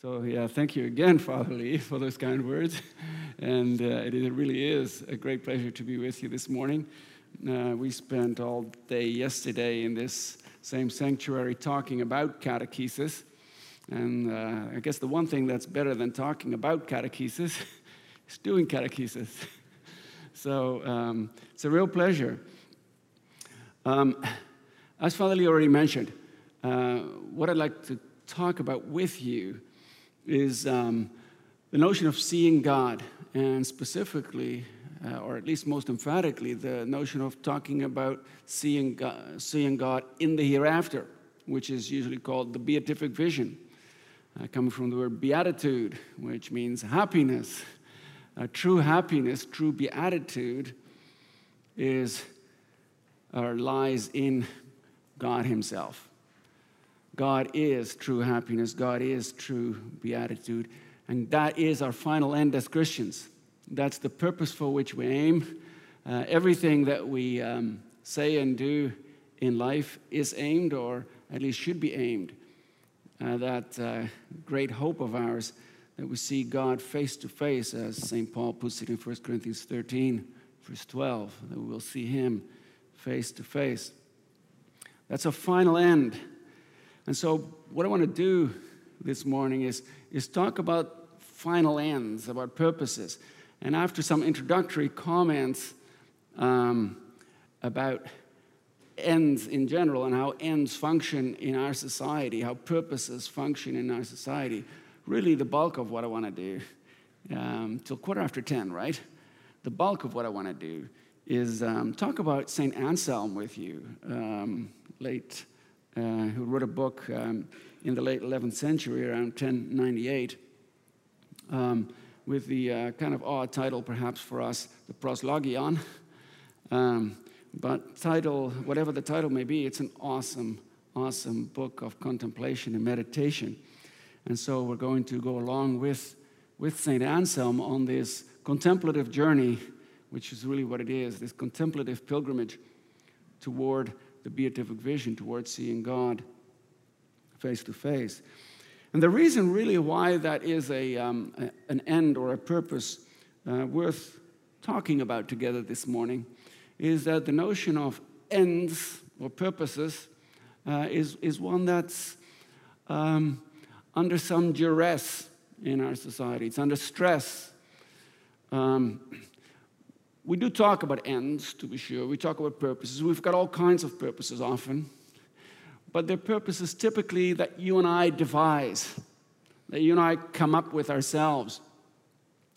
So, yeah, thank you again, Father Lee, for those kind words. And uh, it really is a great pleasure to be with you this morning. Uh, we spent all day yesterday in this same sanctuary talking about catechesis. And uh, I guess the one thing that's better than talking about catechesis is doing catechesis. so um, it's a real pleasure. Um, as Father Lee already mentioned, uh, what I'd like to talk about with you is um, the notion of seeing God, and specifically, uh, or at least most emphatically, the notion of talking about seeing God, seeing God in the hereafter, which is usually called the beatific vision, uh, coming from the word beatitude, which means happiness. Uh, true happiness, true beatitude, is or lies in God Himself. God is true happiness, God is true beatitude, and that is our final end as Christians. That's the purpose for which we aim. Uh, everything that we um, say and do in life is aimed, or at least should be aimed, uh, that uh, great hope of ours that we see God face to face, as St. Paul puts it in 1 Corinthians 13, verse 12, that we will see Him face to face. That's a final end. And so, what I want to do this morning is, is talk about final ends, about purposes. And after some introductory comments um, about ends in general and how ends function in our society, how purposes function in our society, really the bulk of what I want to do, um, till quarter after 10, right? The bulk of what I want to do is um, talk about St. Anselm with you, um, late, who wrote a book um, in the late 11th century, around 1098, um, with the uh, kind of odd title, perhaps for us, the Proslogion. Um, but title, whatever the title may be, it's an awesome, awesome book of contemplation and meditation. And so we're going to go along with, with St. Anselm on this contemplative journey which is really what it is this contemplative pilgrimage toward the beatific vision, towards seeing God face to face. And the reason, really, why that is a, um, a an end or a purpose uh, worth talking about together this morning is that the notion of ends or purposes uh, is, is one that's um, under some duress in our society, it's under stress. Um, we do talk about ends, to be sure. We talk about purposes. We've got all kinds of purposes often. But they're purposes typically that you and I devise, that you and I come up with ourselves.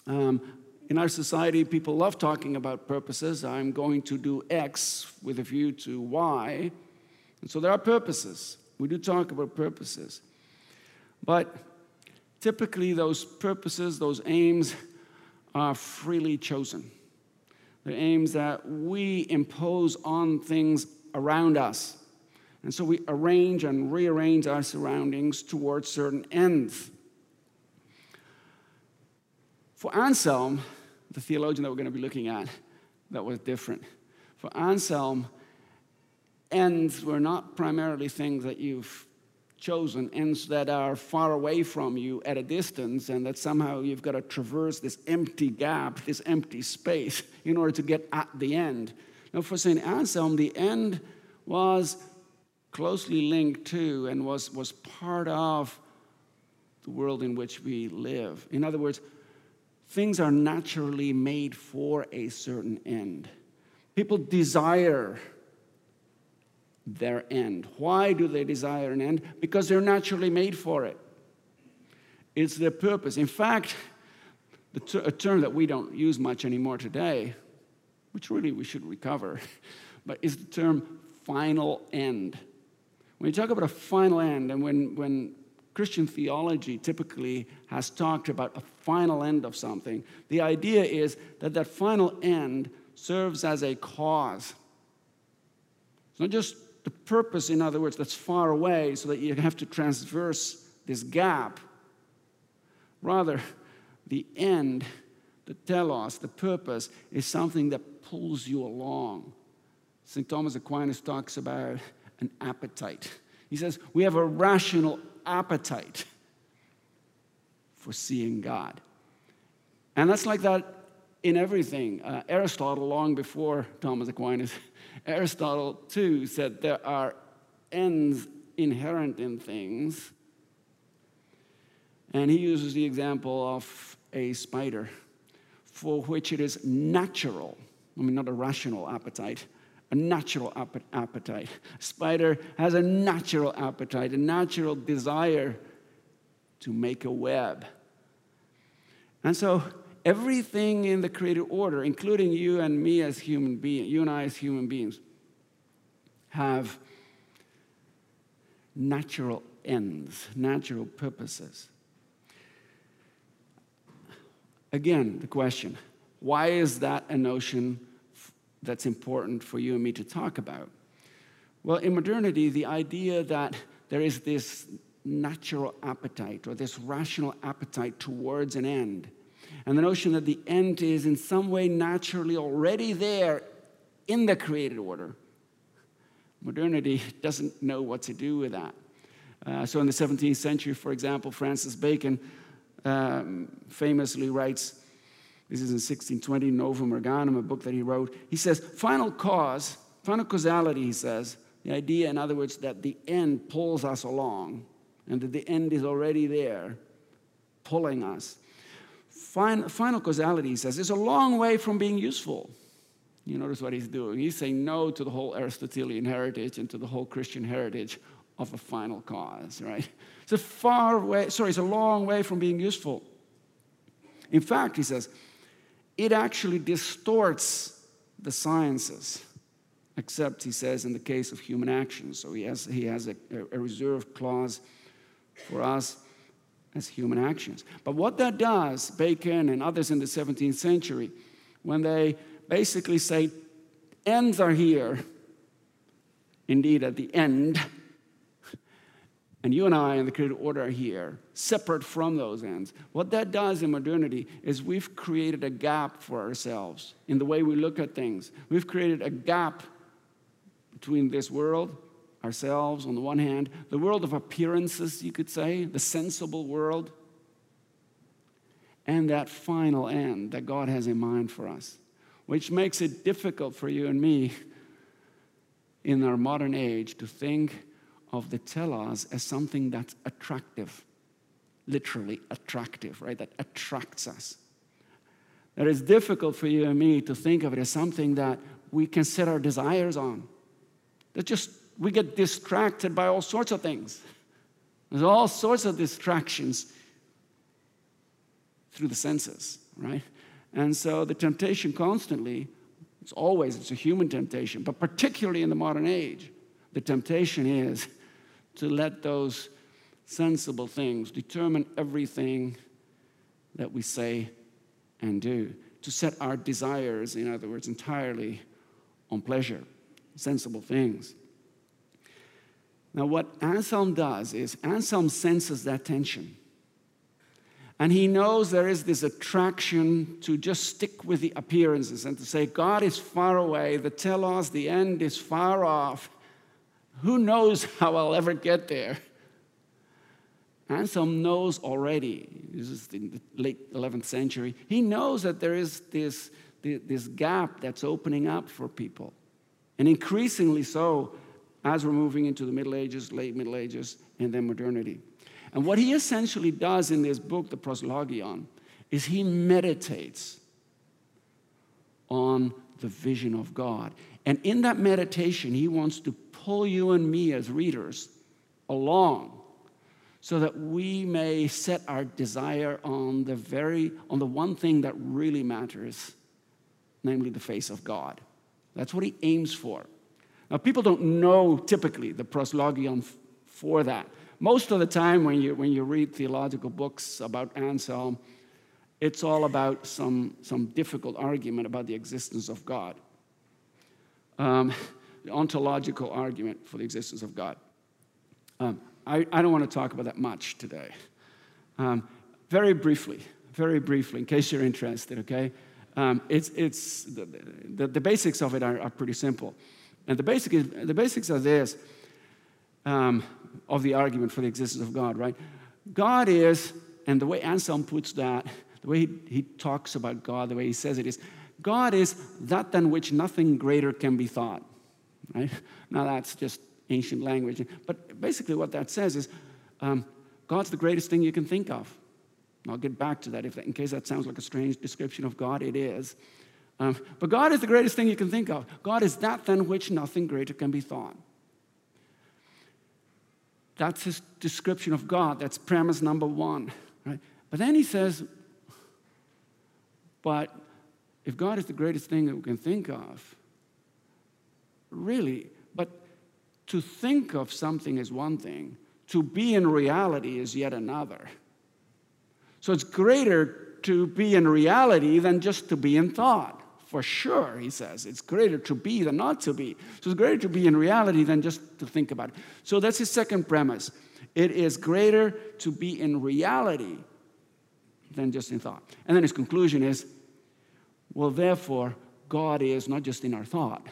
Um, in our society, people love talking about purposes. I'm going to do X with a view to Y. And so there are purposes. We do talk about purposes. But typically, those purposes, those aims, are freely chosen. They're aims that we impose on things around us. And so we arrange and rearrange our surroundings towards certain ends. For Anselm, the theologian that we're going to be looking at, that was different. For Anselm, ends were not primarily things that you've chosen, ends that are far away from you at a distance, and that somehow you've got to traverse this empty gap, this empty space, in order to get at the end. Now, for St. Anselm, the end was closely linked to and was, was part of the world in which we live. In other words, things are naturally made for a certain end. People desire their end. Why do they desire an end? Because they're naturally made for it. It's their purpose. In fact, ter- a term that we don't use much anymore today, which really we should recover, but is the term final end. When you talk about a final end, and when, when Christian theology typically has talked about a final end of something, the idea is that that final end serves as a cause. It's not just the purpose, in other words, that's far away so that you have to transverse this gap. Rather, the end, the telos, the purpose, is something that pulls you along. St. Thomas Aquinas talks about an appetite. He says, We have a rational appetite. for seeing God. And that's like that in everything. Uh, Aristotle, long before Thomas Aquinas, Aristotle too said there are ends inherent in things. And he uses the example of a spider for which it is natural, I mean, not a rational appetite, a natural appetite. Spider has a natural appetite, a natural desire to make a web. And so everything in the created order, including you and me as human beings, you and I as human beings, have natural ends, natural purposes. Again, the question why is that a notion that's important for you and me to talk about? Well, in modernity, the idea that there is this natural appetite or this rational appetite towards an end, and the notion that the end is in some way naturally already there in the created order, modernity doesn't know what to do with that. Uh, so, in the 17th century, for example, Francis Bacon um, famously writes, this is in 1620, Novum Organum, a book that he wrote. He says, final cause, final causality, he says, the idea, in other words, that the end pulls us along and that the end is already there, pulling us. Final, final causality, he says, is a long way from being useful. You notice what he's doing. He's saying no to the whole Aristotelian heritage and to the whole Christian heritage of a final cause, right? It's a far way, sorry, it's a long way from being useful. In fact, he says, it actually distorts the sciences, except, he says, in the case of human action. So he has, he has a, a reserved clause for us as human actions. But what that does, Bacon and others in the 17th century, when they basically say ends are here, indeed at the end, and you and I in the created order are here, separate from those ends. What that does in modernity is we've created a gap for ourselves in the way we look at things. We've created a gap between this world, ourselves on the one hand, the world of appearances, you could say, the sensible world, and that final end that God has in mind for us, which makes it difficult for you and me in our modern age to think of the telos as something that's attractive, literally attractive, right? That attracts us. That is difficult for you and me to think of it as something that we can set our desires on. That just we get distracted by all sorts of things. There's all sorts of distractions through the senses, right? And so the temptation constantly, it's always, it's a human temptation, but particularly in the modern age, the temptation is to let those sensible things determine everything that we say and do, to set our desires, in other words, entirely on pleasure, sensible things. Now, what Anselm does is Anselm senses that tension. And he knows there is this attraction to just stick with the appearances and to say, God is far away, the telos, the end is far off, who knows how I'll ever get there? Anselm knows already, this is in the late 11th century, he knows that there is this, this gap that's opening up for people. And increasingly so as we're moving into the Middle Ages, late Middle Ages, and then modernity. And what he essentially does in this book, the Proslogion, is he meditates on the vision of God. And in that meditation, he wants to pull you and me as readers along so that we may set our desire on the very on the one thing that really matters namely the face of god that's what he aims for now people don't know typically the proslogion for that most of the time when you when you read theological books about anselm it's all about some some difficult argument about the existence of god um, the ontological argument for the existence of God. Um, I, I, don't want to talk about that much today. Um, very briefly, very briefly, in case you're interested, okay? Um, it's, it's, the, the, the, basics of it are, are, pretty simple. And the, basic the basics are this um, of the argument for the existence of God, right? God is and the way Anselm puts that, the way he, he talks about God, the way he says it is, God is that than which nothing greater can be thought. Right? Now that's just ancient language. But basically, what that says is um, God's the greatest thing you can think of. I'll get back to that if, in case that sounds like a strange description of God. It is. Um, but God is the greatest thing you can think of. God is that than which nothing greater can be thought. That's his description of God. That's premise number one. Right? But then he says, but if God is the greatest thing that we can think of, really, but to think of something is one thing, to be in reality is yet another. So it's greater to be in reality than just to be in thought. For sure, he says. It's greater to be than not to be. So it's greater to be in reality than just to think about it. So that's his second premise. It is greater to be in reality than just in thought. And then his conclusion is well, therefore, God is not just in our thought,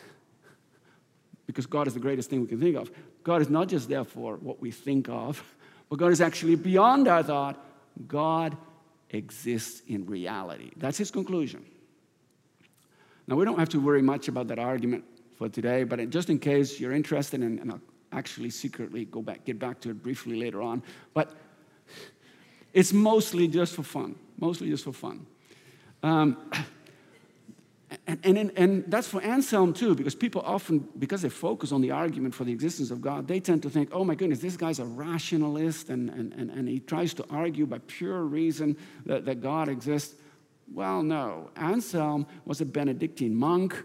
because God is the greatest thing we can think of. God is not just therefore what we think of, but God is actually beyond our thought God exists in reality. That's his conclusion. Now, we don't have to worry much about that argument for today, but just in case you're interested, in, and I'll actually secretly go back, get back to it briefly later on, but it's mostly just for fun, mostly just for fun. Um, and, and, and that's for Anselm too, because people often, because they focus on the argument for the existence of God, they tend to think, oh my goodness, this guy's a rationalist and, and, and, and he tries to argue by pure reason that, that God exists. Well, no. Anselm was a Benedictine monk.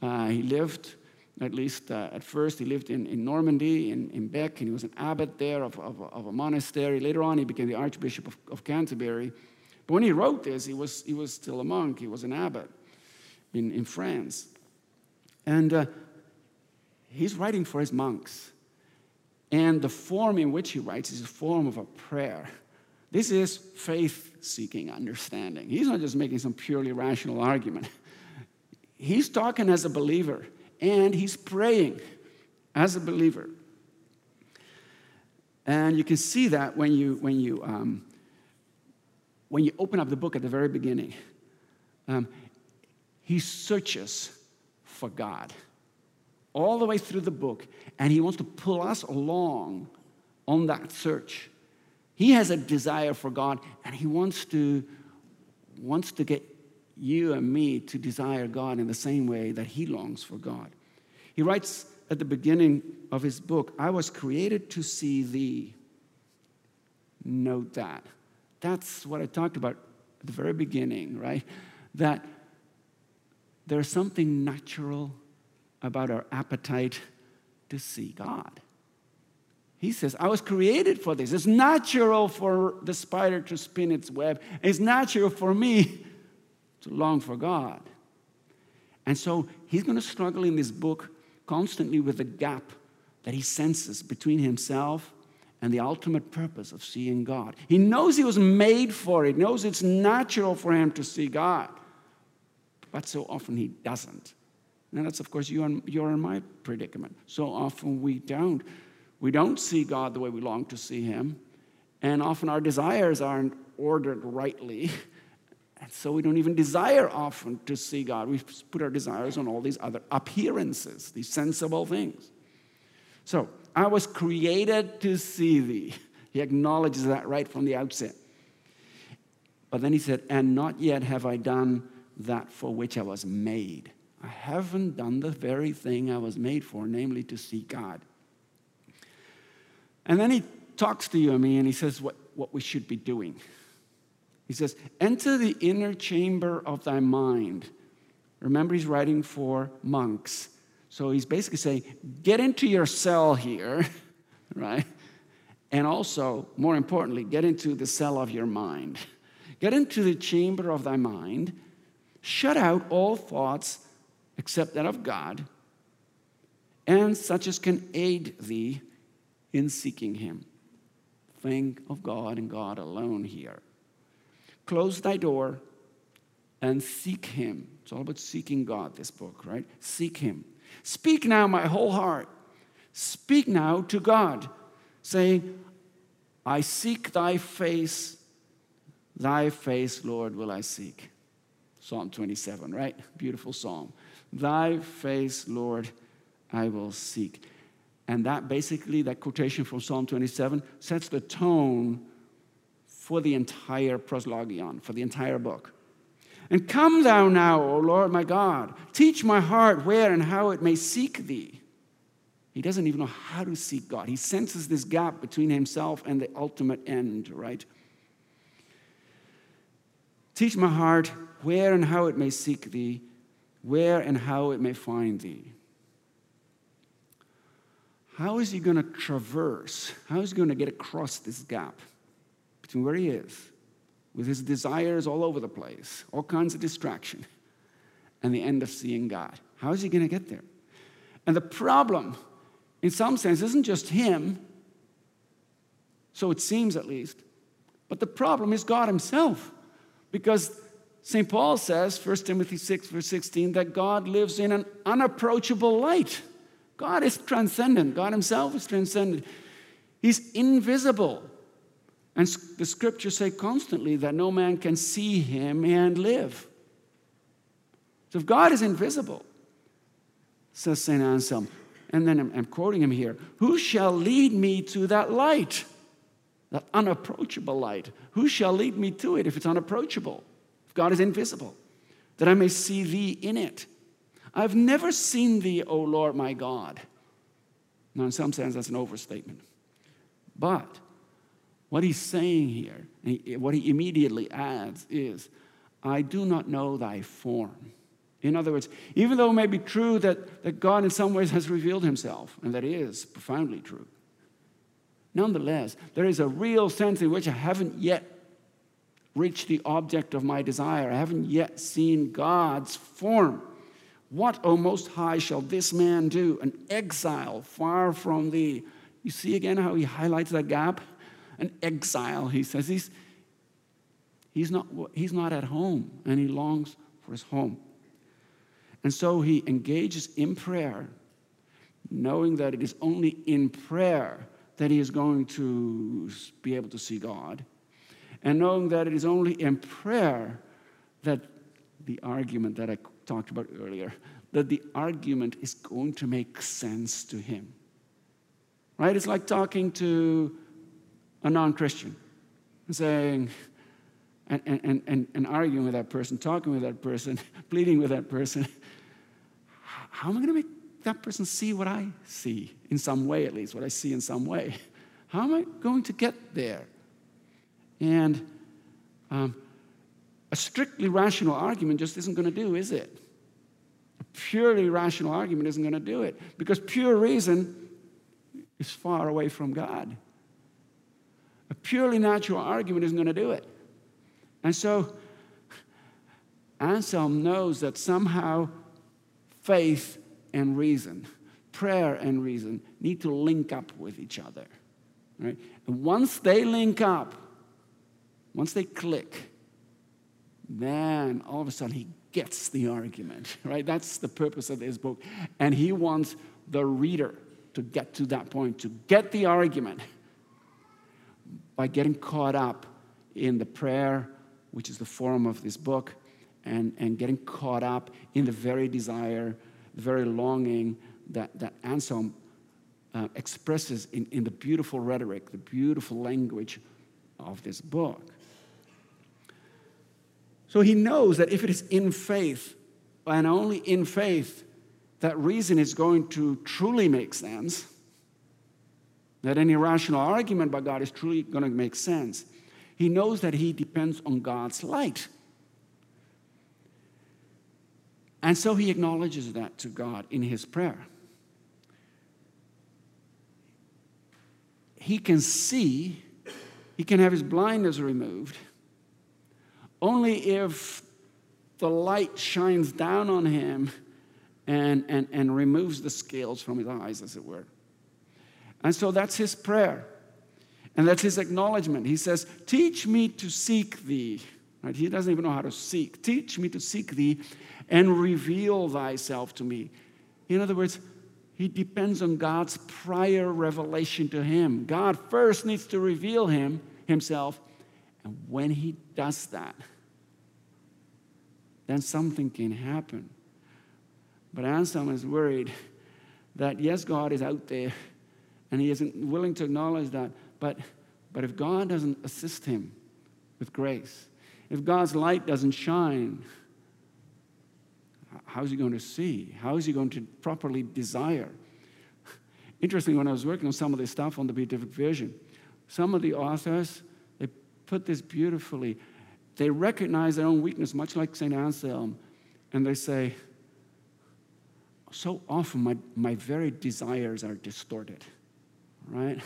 Uh, he lived, at least uh, at first, he lived in, in Normandy, in, in Bec, and he was an abbot there of, of, of a monastery. Later on, he became the Archbishop of, of Canterbury. But when he wrote this, he was, he was still a monk, he was an abbot in, in France. And uh, he's writing for his monks. And the form in which he writes is a form of a prayer. This is faith seeking understanding. He's not just making some purely rational argument. He's talking as a believer and he's praying as a believer. And you can see that when you, when you, um, when you open up the book at the very beginning. Um, he searches for God all the way through the book, and he wants to pull us along on that search. He has a desire for God, and he wants to, wants to get you and me to desire God in the same way that he longs for God. He writes at the beginning of his book, I was created to see thee. Note that. That's what I talked about at the very beginning, right? That there's something natural about our appetite to see God. He says, I was created for this. It's natural for the spider to spin its web, it's natural for me to long for God. And so he's going to struggle in this book constantly with the gap that he senses between himself and the ultimate purpose of seeing God. He knows he was made for it, knows it's natural for him to see God but so often he doesn't. And that's, of course, you and, your and my predicament. So often we don't. We don't see God the way we long to see him. And often our desires aren't ordered rightly. And so we don't even desire often to see God. We put our desires on all these other appearances, these sensible things. So I was created to see thee. He acknowledges that right from the outset. But then he said, And not yet have I done that for which I was made. I haven't done the very thing I was made for, namely to see God. And then he talks to you and me and he says what, what we should be doing. He says, Enter the inner chamber of thy mind. Remember, he's writing for monks. So he's basically saying, Get into your cell here, right? And also, more importantly, get into the cell of your mind. Get into the chamber of thy mind shut out all thoughts except that of God, and such as can aid thee in seeking him. Think of God and God alone here. Close thy door and seek him. It's all about seeking God, this book, right? Seek him. Speak now, my whole heart. Speak now to God, saying, I seek thy face Thy face, Lord, will I seek. Psalm 27, right? Beautiful psalm. Thy face, Lord, I will seek. And that basically, that quotation from Psalm 27 sets the tone for the entire proslogion, for the entire book. And come thou now, O Lord my God, teach my heart where and how it may seek thee. He doesn't even know how to seek God. He senses this gap between himself and the ultimate end, right? Teach my heart where and how it may seek thee, where and how it may find thee. How is he going to traverse? How is he going to get across this gap between where he is, with his desires all over the place, all kinds of distraction, and the end of seeing God? How is he going to get there? And the problem, in some sense, isn't just him, so it seems at least, but the problem is God himself. Because St. Paul says, 1 Timothy 6, verse 16, that God lives in an unapproachable light. God is transcendent. God Himself is transcendent. He's invisible. And the scriptures say constantly that no man can see Him and live. So if God is invisible, says St. Anselm, and then I'm, I'm quoting him here who shall lead me to that light? That unapproachable light. Who shall lead me to it if it's unapproachable? If God is invisible, that I may see thee in it. I've never seen thee, O Lord my God. Now, in some sense, that's an overstatement. But what he's saying here, what he immediately adds is, I do not know thy form. In other words, even though it may be true that, that God in some ways has revealed himself, and that is profoundly true, nonetheless, there is a real sense in which I haven't yet reached the object of my desire. I haven't yet seen God's form. What, O Most High, shall this man do? An exile far from thee. You see again how he highlights that gap? An exile, he says. He's, he's, not, he's not at home and he longs for his home. And so he engages in prayer, knowing that it is only in prayer that he is going to be able to see God, and knowing that it is only in prayer that the argument that I talked about earlier, that the argument is going to make sense to him. Right? It's like talking to a non Christian and saying, and, and, and, and arguing with that person, talking with that person, pleading with that person. How am I going to make that person see what I see, in some way at least, what I see in some way? How am I going to get there? And um, a strictly rational argument just isn't going to do, is it? A purely rational argument isn't going to do it because pure reason is far away from God. A purely natural argument isn't going to do it. And so Anselm knows that somehow faith and reason, prayer and reason need to link up with each other. Right? And once they link up, once they click, then all of a sudden he gets the argument, right? That's the purpose of this book. And he wants the reader to get to that point, to get the argument by getting caught up in the prayer, which is the form of this book, and, and getting caught up in the very desire, the very longing that, that Anselm uh, expresses in, in the beautiful rhetoric, the beautiful language of this book. So he knows that if it is in faith, and only in faith, that reason is going to truly make sense, that any rational argument by God is truly going to make sense. He knows that he depends on God's light. And so he acknowledges that to God in his prayer. He can see, he can have his blindness removed only if the light shines down on him and, and, and removes the scales from his eyes, as it were. And so that's his prayer. And that's his acknowledgement. He says, Teach me to seek thee. Right? He doesn't even know how to seek. Teach me to seek thee and reveal thyself to me. In other words, he depends on God's prior revelation to him. God first needs to reveal him himself And when he does that, then something can happen. But Anselm is worried that yes, God is out there and he isn't willing to acknowledge that. But, but if God doesn't assist him with grace, if God's light doesn't shine, how's he going to see? How is he going to properly desire? Interesting, when I was working on some of this stuff on the Beatific Vision, some of the authors, put this beautifully. They recognize their own weakness, much like St. Anselm, and they say, so often my, my very desires are distorted, right?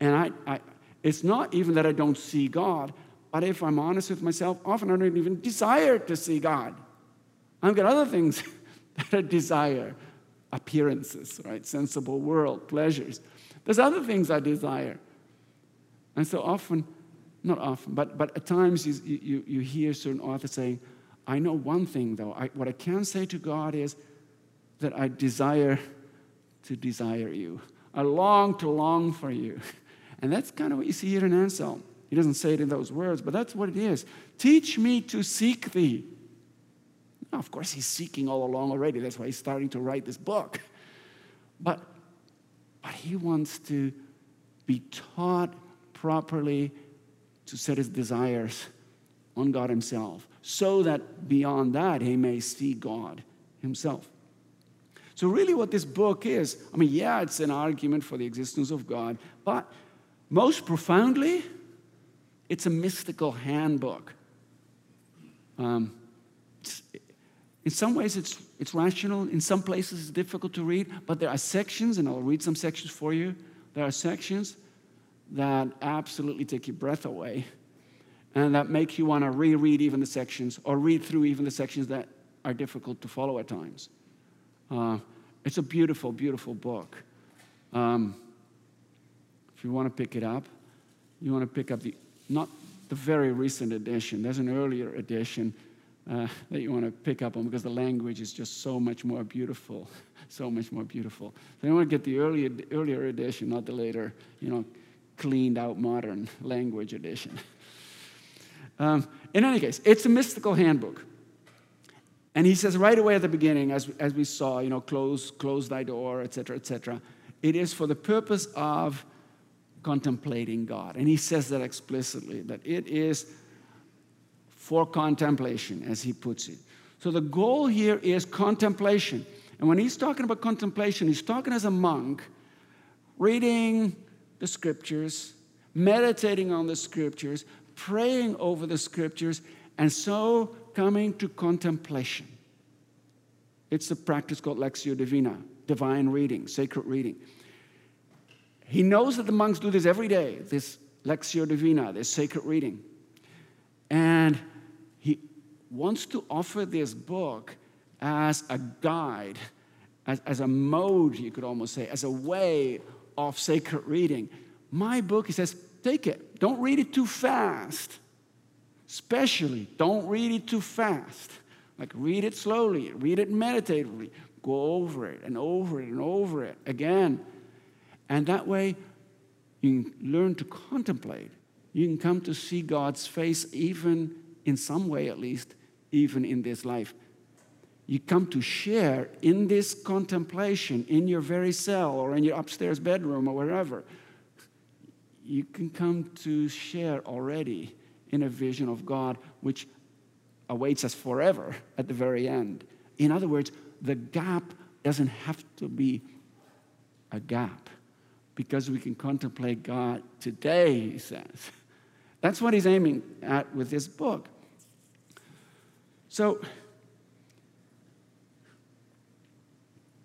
And I, I, it's not even that I don't see God, but if I'm honest with myself, often I don't even desire to see God. I've got other things that I desire appearances, right? Sensible world, pleasures. There's other things I desire. And so often, not often, but, but at times you, you, you hear certain authors saying, I know one thing though. I, what I can say to God is that I desire to desire you. I long to long for you. And that's kind of what you see here in Anselm. He doesn't say it in those words, but that's what it is. Teach me to seek thee. Now, of course, he's seeking all along already. That's why he's starting to write this book. But, but he wants to be taught properly to set his desires on God himself, so that beyond that, he may see God himself. So, really, what this book is I mean, yeah, it's an argument for the existence of God, but most profoundly, it's a mystical handbook. Um, in some ways, it's, it's rational. In some places, it's difficult to read. But there are sections, and I'll read some sections for you. There are sections that absolutely take your breath away and that make you want to reread even the sections or read through even the sections that are difficult to follow at times. Uh, it's a beautiful, beautiful book. Um, if you want to pick it up, you want to pick up the, not the very recent edition, there's an earlier edition uh, that you want to pick up on because the language is just so much more beautiful, so much more beautiful. So you want to get the earlier, earlier edition, not the later, you know, cleaned out modern language edition. Um, in any case, it's a mystical handbook. And he says right away at the beginning, as, as we saw, you know, close, close thy door, etc., etc., it is for the purpose of contemplating God. And he says that explicitly, that it is for contemplation, as he puts it. So the goal here is contemplation. And when he's talking about contemplation, he's talking as a monk, reading the scriptures, meditating on the scriptures, praying over the scriptures, and so coming to contemplation. It's a practice called Lectio Divina, divine reading, sacred reading. He knows that the monks do this every day, this Lectio Divina, this sacred reading. And he wants to offer this book as a guide, as, as a mode, you could almost say, as a way of sacred reading. My book, he says, take it. Don't read it too fast. Especially, don't read it too fast. Like, read it slowly, read it meditatively, go over it and over it and over it again and that way, you can learn to contemplate. You can come to see God's face, even in some way at least, even in this life. You come to share in this contemplation in your very cell or in your upstairs bedroom or wherever. You can come to share already in a vision of God which awaits us forever at the very end. In other words, the gap doesn't have to be a gap because we can contemplate God today, he says. That's what he's aiming at with this book. So,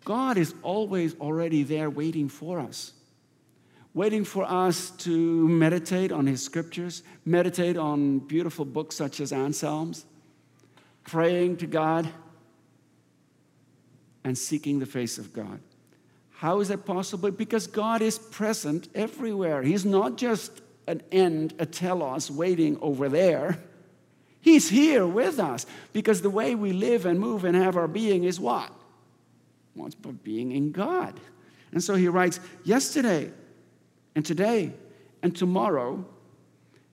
God is always already there waiting for us, waiting for us to meditate on his scriptures, meditate on beautiful books such as Anselm's, praying to God, and seeking the face of God. How is that possible? Because God is present everywhere. He's not just an end, a telos waiting over there. He's here with us because the way we live and move and have our being is what? Well, it's being in God. And so he writes, yesterday and today and tomorrow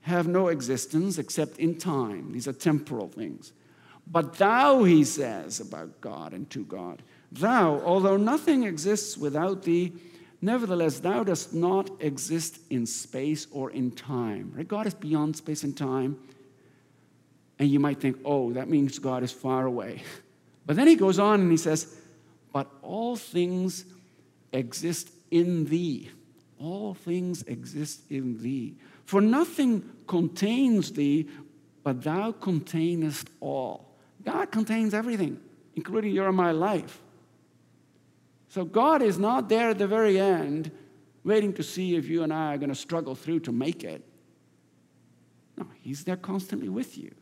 have no existence except in time. These are temporal things. But thou, he says about God and to God, thou, although nothing exists without thee, nevertheless thou dost not exist in space or in time. Right? God is beyond space and time. And you might think, oh, that means God is far away. But then he goes on and he says, but all things exist in thee. All things exist in thee. For nothing contains thee, but thou containest all. God contains everything, including your and my life. So God is not there at the very end, waiting to see if you and I are going to struggle through to make it. No, He's there constantly with you.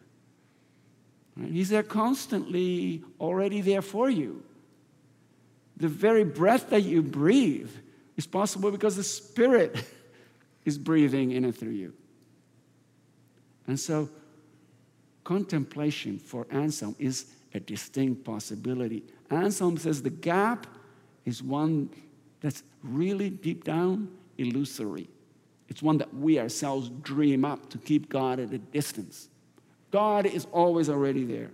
Right? He's there constantly already there for you. The very breath that you breathe is possible because the Spirit is breathing in and through you. And so, contemplation for Anselm is a distinct possibility. Anselm says the gap is one that's really deep down illusory. It's one that we ourselves dream up to keep God at a distance. God is always already there.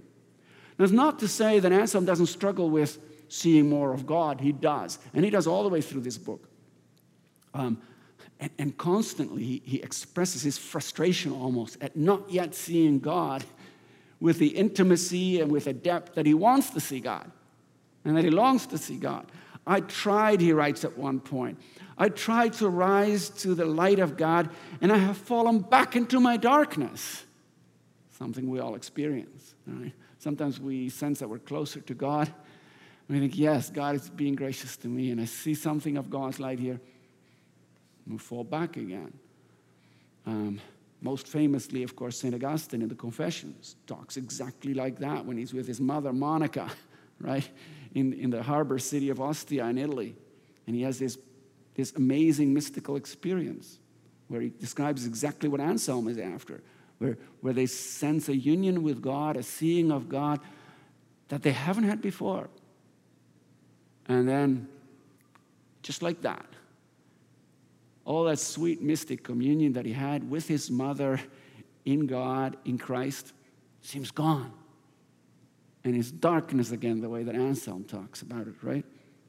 That's not to say that Anselm doesn't struggle with seeing more of God. He does. And he does all the way through this book. Um, and, and, constantly he, he expresses his frustration almost at not yet seeing God with the intimacy and with the depth that he wants to see God and that he longs to see God. I tried, he writes at one point, I tried to rise to the light of God and I have fallen back into my darkness. Something we all experience. Right? Sometimes we sense that we're closer to God. We think, yes, God is being gracious to me, and I see something of God's light here. We fall back again. Um, most famously, of course, St. Augustine in the Confessions talks exactly like that when he's with his mother, Monica, right, in, in the harbor city of Ostia in Italy. And he has this, this amazing mystical experience where he describes exactly what Anselm is after, where, where they sense a union with God, a seeing of God that they haven't had before. And then, just like that, all that sweet mystic communion that he had with his mother in God, in Christ, seems gone. And it's darkness again, the way that Anselm talks about it, right?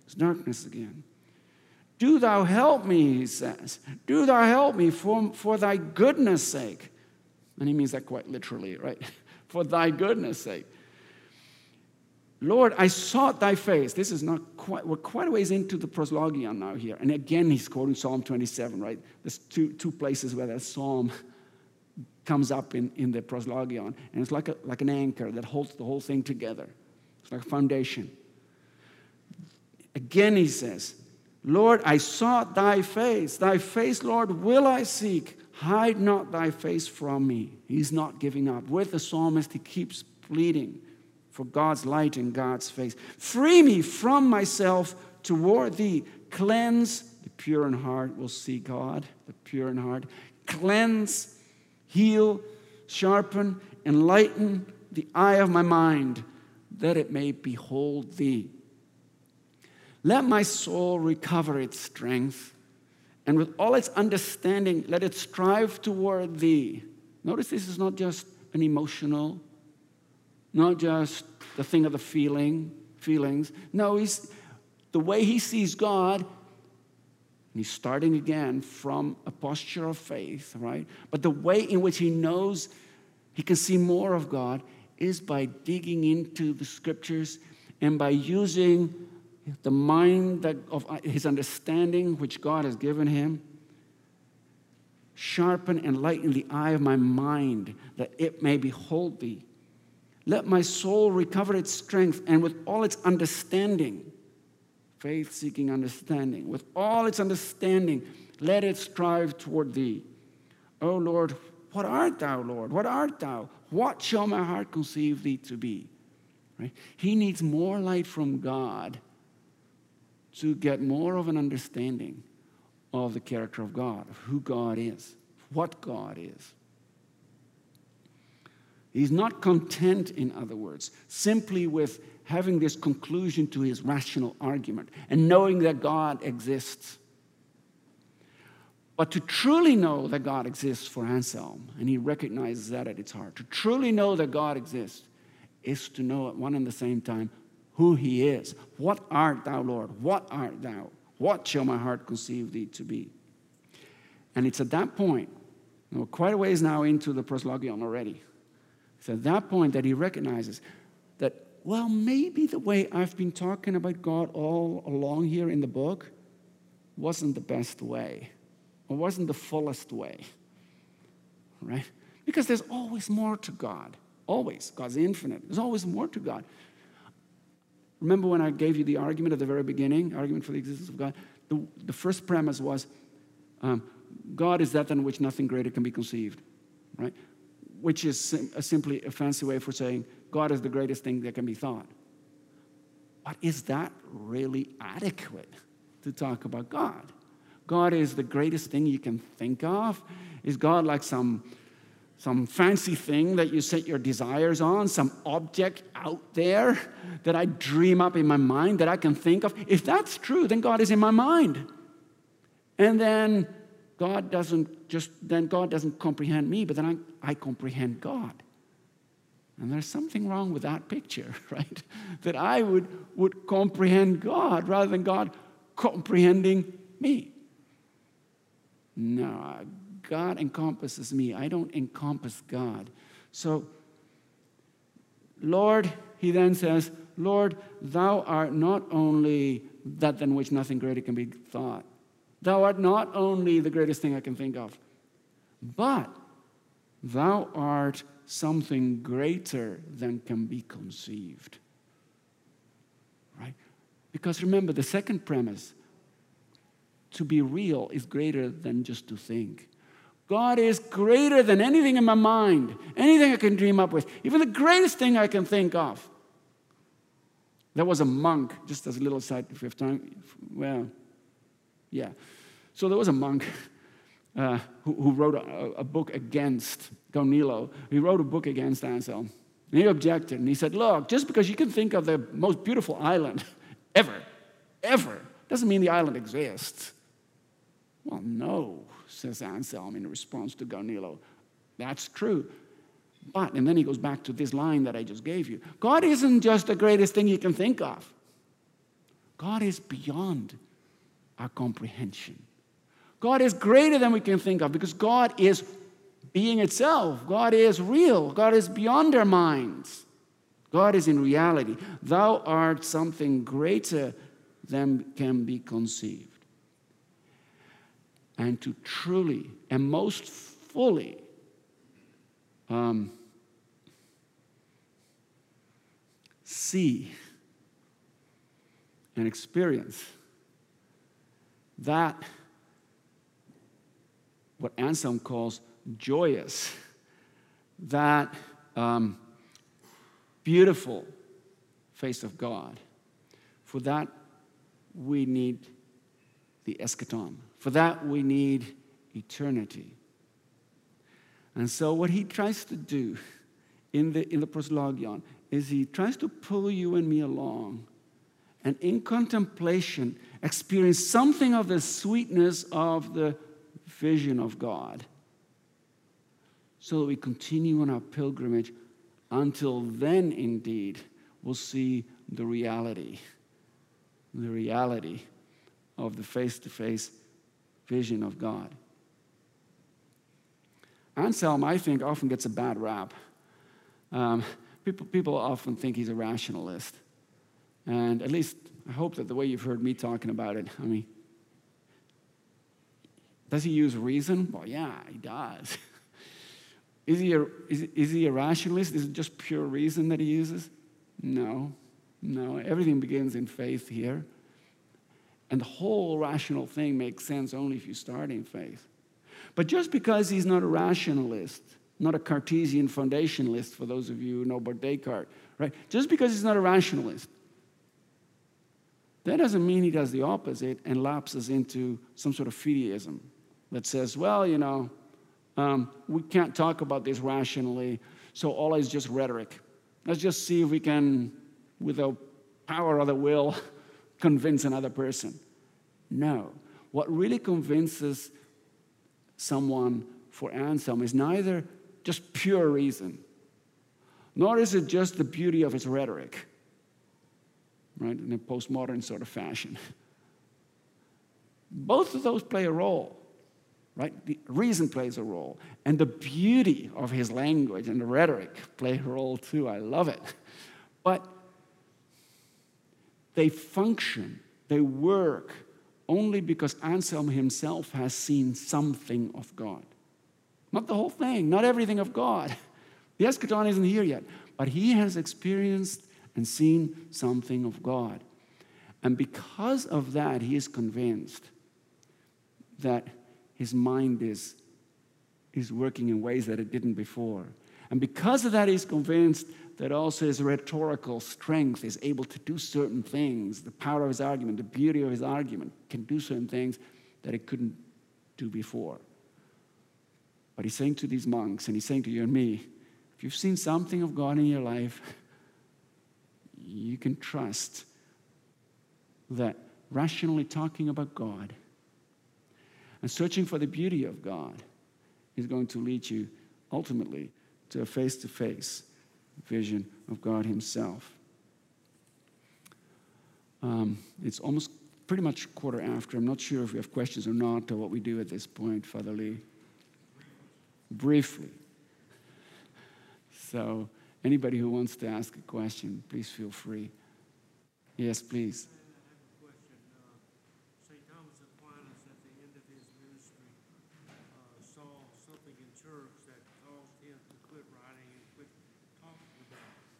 It's darkness again. Do thou help me, he says. Do thou help me for, for thy goodness' sake. And he means that quite literally, right? for thy goodness' sake. Lord, I sought thy face. This is not quite, we're quite a ways into the proslogion now here. And again, he's quoting Psalm 27, right? There's two, two places where that psalm comes up in, in the proslogion. And it's like, a, like an anchor that holds the whole thing together. It's like a foundation. Again, he says, Lord, I sought thy face. Thy face, Lord, will I seek. Hide not thy face from me. He's not giving up. With the psalmist, he keeps pleading for God's light and God's face. Free me from myself toward thee. Cleanse the pure in heart will see God, the pure in heart. Cleanse, heal, sharpen, enlighten the eye of my mind, that it may behold thee. Let my soul recover its strength, and with all its understanding, let it strive toward thee. Notice this is not just an emotional not just the thing of the feeling, feelings. No, he's the way he sees God. he's starting again from a posture of faith, right? But the way in which he knows he can see more of God is by digging into the scriptures and by using the mind that, of uh, his understanding which God has given him. Sharpen and lighten the eye of my mind that it may behold thee. Let my soul recover its strength and with all its understanding, faith seeking understanding, with all its understanding, let it strive toward thee. O Lord, what art thou, Lord? What art thou? What shall my heart conceive thee to be? Right? He needs more light from God to get more of an understanding of the character of God, of who God is, what God is. He's not content, in other words, simply with having this conclusion to his rational argument and knowing that God exists. But to truly know that God exists for Anselm, and he recognizes that at its heart, to truly know that God exists is to know at one and the same time who he is. What art thou, Lord? What art thou? What shall my heart conceive thee to be? And it's at that point, you know, quite a ways now into the proslogion already, it's at that point that he recognizes that, well, maybe the way I've been talking about God all along here in the book wasn't the best way or wasn't the fullest way, right? Because there's always more to God. Always. God's infinite. There's always more to God. Remember when I gave you the argument at the very beginning, argument for the existence of God? The, the first premise was um, God is that than which nothing greater can be conceived, right? Which is sim- a simply a fancy way for saying God is the greatest thing that can be thought. But is that really adequate to talk about God? God is the greatest thing you can think of? Is God like some, some fancy thing that you set your desires on, some object out there that I dream up in my mind that I can think of? If that's true, then God is in my mind. And then God doesn't just, then God doesn't comprehend me, but then I, I comprehend God. And there's something wrong with that picture, right? That I would, would comprehend God rather than God comprehending me. No, God encompasses me. I don't encompass God. So, Lord, he then says, Lord, thou art not only that than which nothing greater can be thought. Thou art not only the greatest thing I can think of, but thou art something greater than can be conceived. Right? Because remember, the second premise to be real is greater than just to think. God is greater than anything in my mind, anything I can dream up with, even the greatest thing I can think of. There was a monk, just as a little side, if we have time. Well, yeah. So there was a monk uh, who, who, wrote a, a, book against Gaunilo. He wrote a book against Anselm. And he objected, and he said, Look, just because you can think of the most beautiful island ever, ever, doesn't mean the island exists. Well, no, says Anselm in response to Gaunilo. That's true. But, and then he goes back to this line that I just gave you God isn't just the greatest thing you can think of, God is beyond our comprehension. God is greater than we can think of because God is being itself. God is real. God is beyond our minds. God is in reality. Thou art something greater than can be conceived and to truly and most fully um, see and experience that what Anselm calls joyous, that um, beautiful face of God. For that, we need the eschaton. For that, we need eternity. And so, what he tries to do in the, in the proslogion is he tries to pull you and me along and in contemplation experience something of the sweetness of the vision of God so that we continue on our pilgrimage until then, indeed, we'll see the reality, the reality of the face to face vision of God. Anselm, I think, often gets a bad rap. Um, people, people often think he's a rationalist. And at least I hope that the way you've heard me talking about it, I mean, does he use reason? Well, yeah, he does. is, he a, is, is he a rationalist? Is it just pure reason that he uses? No, no. Everything begins in faith here. And the whole rational thing makes sense only if you start in faith. But just because he's not a rationalist, not a Cartesian foundationalist, for those of you who know about Descartes, right? Just because he's not a rationalist, that doesn't mean he does the opposite and lapses into some sort of fideism that says, well, you know, um, we can't talk about this rationally, so all is just rhetoric. Let's just see if we can, with the power of the will, convince another person. No. What really convinces someone for Anselm is neither just pure reason, nor is it just the beauty of his rhetoric, right, in a postmodern sort of fashion. Both of those play a role, right? The reason plays a role, and the beauty of his language and the rhetoric play a role too. I love it. But they function, they work only because Anselm himself has seen something of God. Not the whole thing, not everything of God. The eschaton isn't here yet, but he has experienced and seen something of God. And because of that, he is convinced that his mind is, is working in ways that it didn't before. And because of that, he's convinced that also his rhetorical strength is able to do certain things. The power of his argument, the beauty of his argument can do certain things that it couldn't do before. But he's saying to these monks, and he's saying to you and me, if you've seen something of God in your life, you can trust that rationally talking about God and searching for the beauty of God is going to lead you ultimately to a face to face vision of God Himself. Um, it's almost pretty much quarter after. I'm not sure if we have questions or not, or what we do at this point, Father Lee. Briefly. So, anybody who wants to ask a question, please feel free. Yes, please.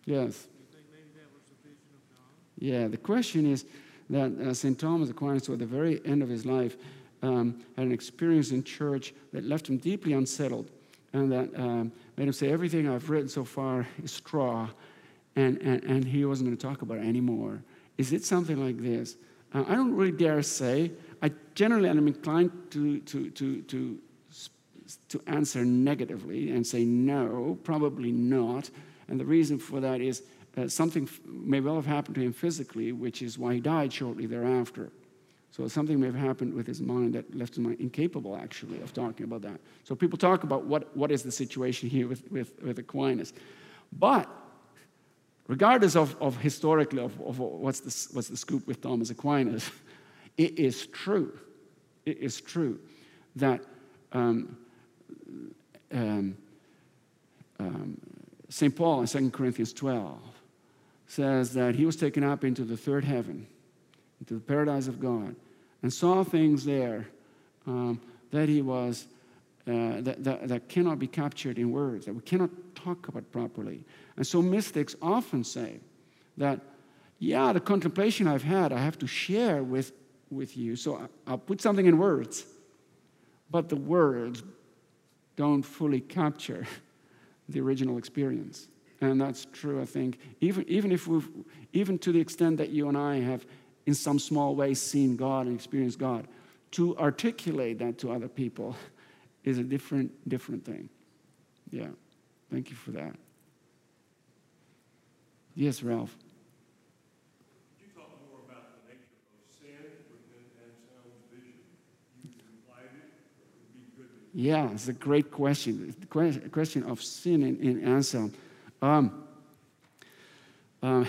Yes. Do you think maybe that was the vision of God? Yeah, the question is that uh, St. Thomas Aquinas, at the very end of his life, um, had an experience in church that left him deeply unsettled and that um, made him say, Everything I've written so far is straw, and, and, and he wasn't going to talk about it anymore. Is it something like this? Uh, I don't really dare say. I generally am inclined to, to, to, to, to answer negatively and say no, probably not. And the reason for that is uh, something may well have happened to him physically, which is why he died shortly thereafter. So something may have happened with his mind that left him incapable, actually, of talking about that. So people talk about what, what is the situation here with, with, with Aquinas. But regardless of, of historically of, of what's, the, what's the scoop with Thomas Aquinas, it is true. It is true that um, um, um, St. Paul in 2 Corinthians 12 says that he was taken up into the third heaven, into the paradise of God, and saw things there um, that he was, uh, that, that, that cannot be captured in words, that we cannot talk about properly. And so mystics often say that, yeah, the contemplation I've had, I have to share with, with you. So I'll put something in words, but the words don't fully capture the original experience. And that's true, I think. Even, even if we've, even to the extent that you and I have, in some small way, seen God and experienced God, to articulate that to other people is a different, different thing. Yeah. Thank you for that. Yes, Ralph. Yeah, it's a great question. The question of sin in, in Anselm. Um, uh,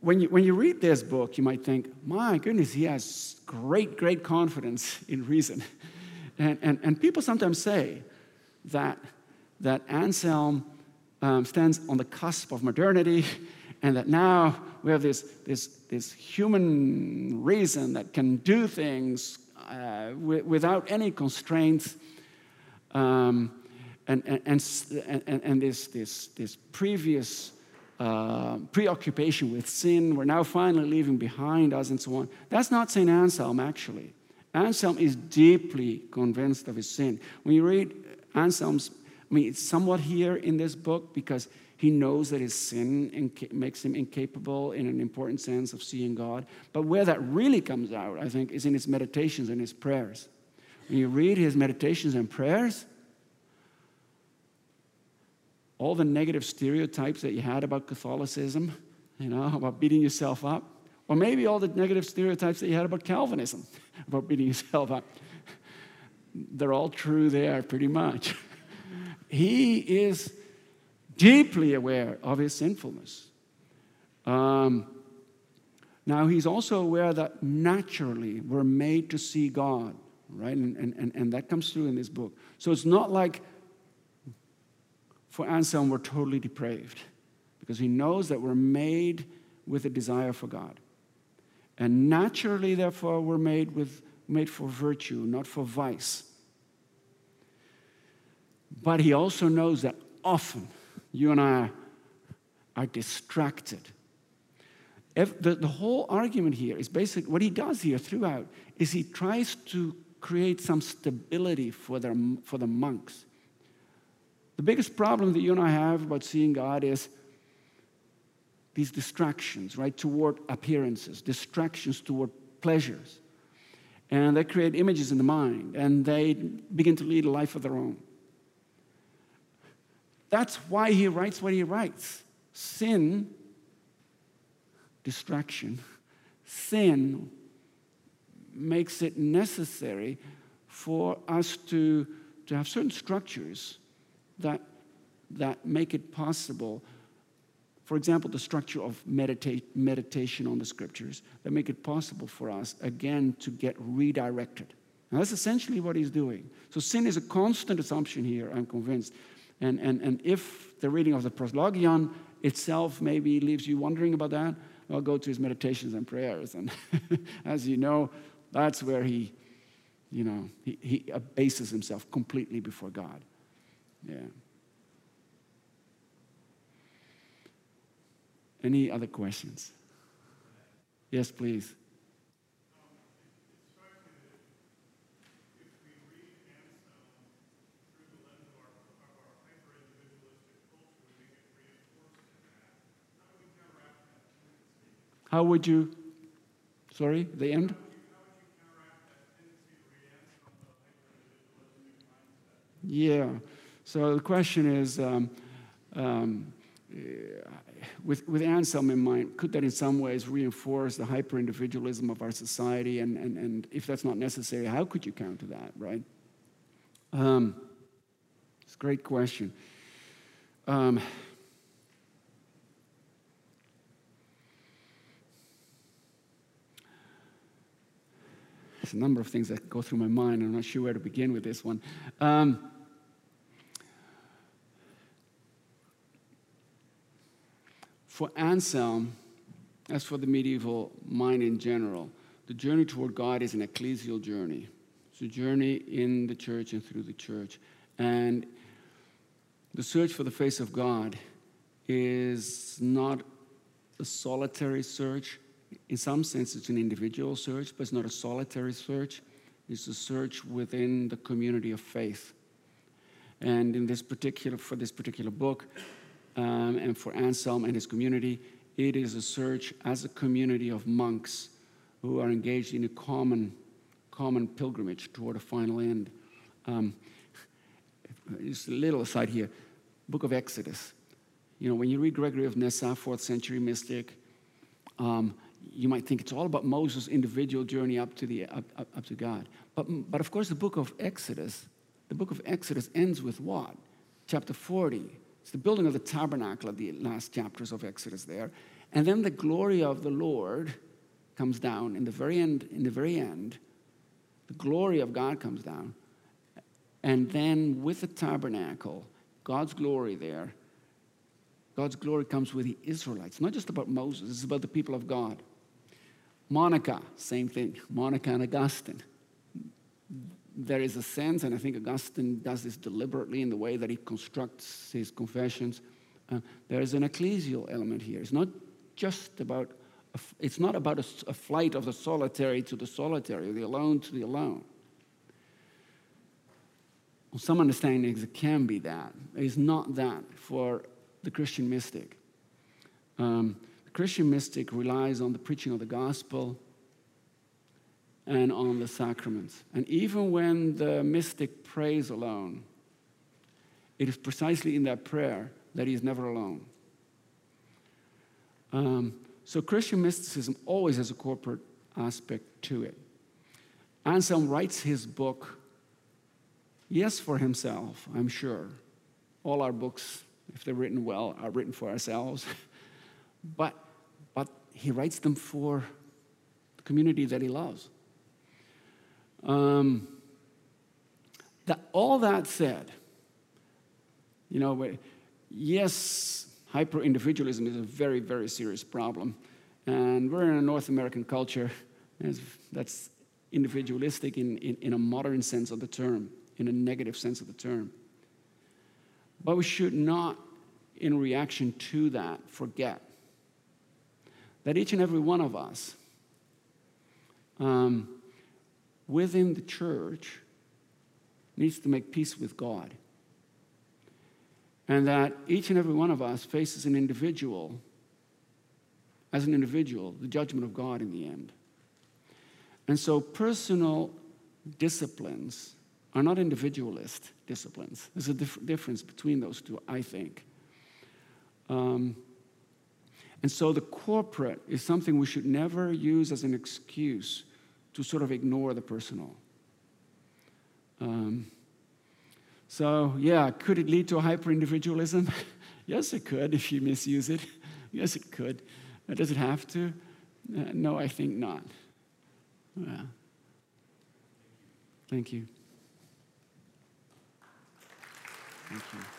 when, you, when you read this book, you might think, my goodness, he has great, great confidence in reason. And, and, and people sometimes say that, that Anselm um, stands on the cusp of modernity and that now we have this, this, this human reason that can do things uh, without any constraints um, and, and, and, and, this, this, this previous uh, preoccupation with sin, we're now finally leaving behind us and so on. That's not St. Anselm, actually. Anselm is deeply convinced of his sin. When you read Anselm's, I mean, it's somewhat here in this book because he knows that his sin makes him incapable in an important sense of seeing God. But where that really comes out, I think, is in his meditations and his prayers. When you read his meditations and prayers, all the negative stereotypes that you had about Catholicism, you know, about beating yourself up, or maybe all the negative stereotypes that you had about Calvinism, about beating yourself up. they're all true there, pretty much. he is deeply aware of his sinfulness. Um, now, he's also aware that naturally we're made to see God, right? And, and, and that comes through in this book. So it's not like for Anselm we're totally depraved, because he knows that we're made with a desire for God. And naturally, therefore, we're made, with, made for virtue, not for vice. But he also knows that often you and I are distracted. If the, the whole argument here is basically what he does here throughout is he tries to create some stability for, their, for the monks. The biggest problem that you and I have about seeing God is these distractions, right, toward appearances, distractions toward pleasures. And they create images in the mind and they begin to lead a life of their own. That's why he writes what he writes. Sin, distraction, sin makes it necessary for us to, to have certain structures that, that make it possible for example, the structure of meditation on the scriptures that make it possible for us, again, to get redirected. And that's essentially what he's doing. So sin is a constant assumption here, I'm convinced. And, and, and if the reading of the proslogion itself maybe leaves you wondering about that, well, go to his meditations and prayers. And as you know, that's where he, you know, he, he abases himself completely before God. Yeah. Any other questions? Yes, please. How would you, sorry, the end? Yeah. So the question is um, um, with, with Anselm in mind, could that in some ways reinforce the hyper individualism of our society? And, and, and if that's not necessary, how could you counter that, right? Um, it's a great question. Um, there's a number of things that go through my mind. I'm not sure where to begin with this one. Um, For Anselm, as for the medieval mind in general, the journey toward God is an ecclesial journey. It's a journey in the church and through the church. And the search for the face of God is not a solitary search. In some sense, it's an individual search, but it's not a solitary search. It's a search within the community of faith. And in this particular, for this particular book, um, and for Anselm and his community, it is a search as a community of monks who are engaged in a common, common pilgrimage toward a final end. Um, just a little aside here book of Exodus. You know, when you read Gregory of Nyssa, fourth century mystic, um, you might think it's all about Moses' individual journey up to, the, up, up, up to God. But, but of course, the book of Exodus, the book of Exodus ends with what? Chapter 40 it's the building of the tabernacle at the last chapters of Exodus there. And then the glory of the Lord comes down in the very end, in the very end, the glory of God comes down. And then with the tabernacle, God's glory there, God's glory comes with the Israelites. Not just about Moses, it's about the people of God. Monica, same thing. Monica and Augustine there is a sense, and I think Augustine does this deliberately in the way that he constructs his confessions. Uh, there is an ecclesial element here. It's not just about, a, it's not about a, a flight of the solitary to the solitary, the alone to the alone. Some understandings it can be that. It's not that for the Christian mystic. Um, the Christian mystic relies on the preaching of the gospel, and on the sacraments. And even when the mystic prays alone, it is precisely in that prayer that he is never alone. Um, so Christian mysticism always has a corporate aspect to it. Anselm writes his book Yes, for himself, I'm sure. All our books, if they're written well, are written for ourselves. but, but he writes them for the community that he loves. Um, that, all that said, you know, yes, hyper individualism is a very, very serious problem. And we're in a North American culture that's individualistic in, in, in, a modern sense of the term, in a negative sense of the term. But we should not, in reaction to that, forget that each and every one of us um, within the church needs to make peace with God. And that each and every one of us faces an individual, as an individual, the judgment of God in the end. And so personal disciplines are not individualist disciplines. There's a dif- difference between those two, I think. Um, and so the corporate is something we should never use as an excuse to sort of ignore the personal. Um, so, yeah, could it lead to hyper individualism? yes, it could if you misuse it. yes, it could. Does it have to? Uh, no, I think not. Yeah. Thank you. Thank you.